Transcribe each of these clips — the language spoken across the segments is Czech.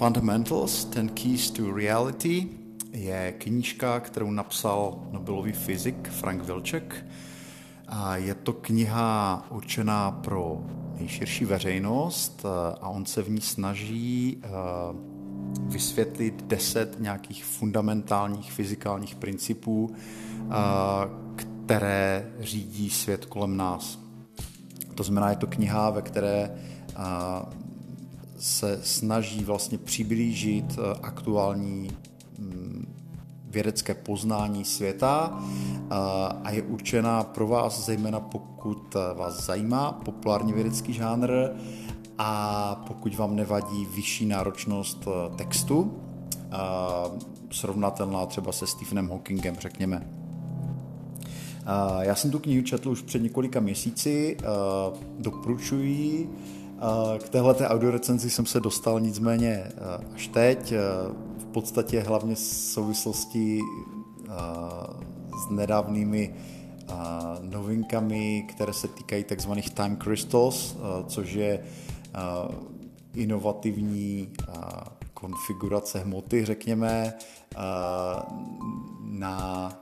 Fundamentals, Ten Keys to Reality je knížka, kterou napsal Nobelový fyzik Frank Wilczek. A je to kniha určená pro nejširší veřejnost a on se v ní snaží eh, vysvětlit deset nějakých fundamentálních fyzikálních principů, eh, které řídí svět kolem nás. To znamená, je to kniha, ve které se snaží vlastně přiblížit aktuální mm, vědecké poznání světa a je určená pro vás, zejména pokud vás zajímá populární vědecký žánr a pokud vám nevadí vyšší náročnost textu, srovnatelná třeba se Stephenem Hawkingem, řekněme. Já jsem tu knihu četl už před několika měsíci, doporučuji. K téhle audiorecenzi jsem se dostal nicméně až teď, v podstatě hlavně v souvislosti s nedávnými novinkami, které se týkají tzv. time crystals, což je inovativní konfigurace hmoty, řekněme, na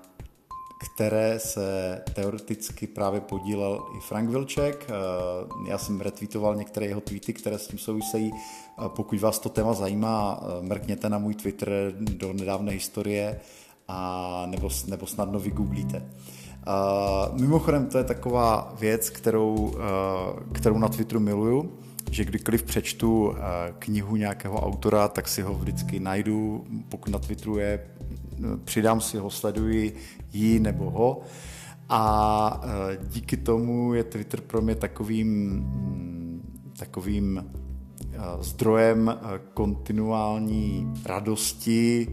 které se teoreticky právě podílel i Frank Vilček. Eh, já jsem retweetoval některé jeho tweety, které s tím souvisejí. Eh, pokud vás to téma zajímá, eh, mrkněte na můj Twitter do nedávné historie a nebo, nebo snadno vygooglíte. Mimochodem, to je taková věc, kterou, kterou na Twitteru miluju, že kdykoliv přečtu knihu nějakého autora, tak si ho vždycky najdu, pokud na Twitteru je přidám si ho, sleduji ji nebo ho a e, díky tomu je Twitter pro mě takovým, mm, takovým e, zdrojem e, kontinuální radosti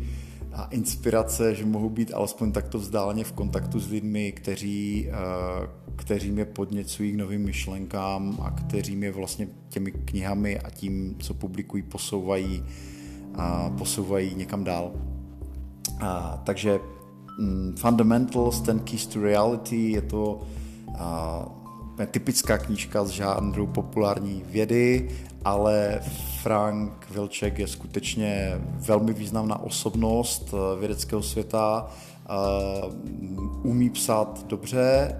a inspirace, že mohu být alespoň takto vzdáleně v kontaktu s lidmi, kteří, kteří mě podněcují k novým myšlenkám a kteří mě vlastně těmi knihami a tím, co publikují, posouvají, posouvají někam dál. A, takže mm, Fundamentals, ten Keys to Reality, je to a, typická knížka z žánru populární vědy, ale Frank Vilček je skutečně velmi významná osobnost e, vědeckého světa, umí psát dobře,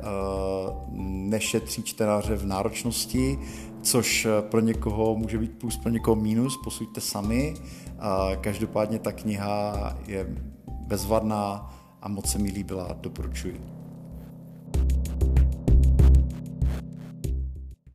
nešetří čtenáře v náročnosti, což pro někoho může být plus, pro někoho mínus, posuďte sami. Každopádně ta kniha je bezvadná a moc se mi líbila, doporučuji.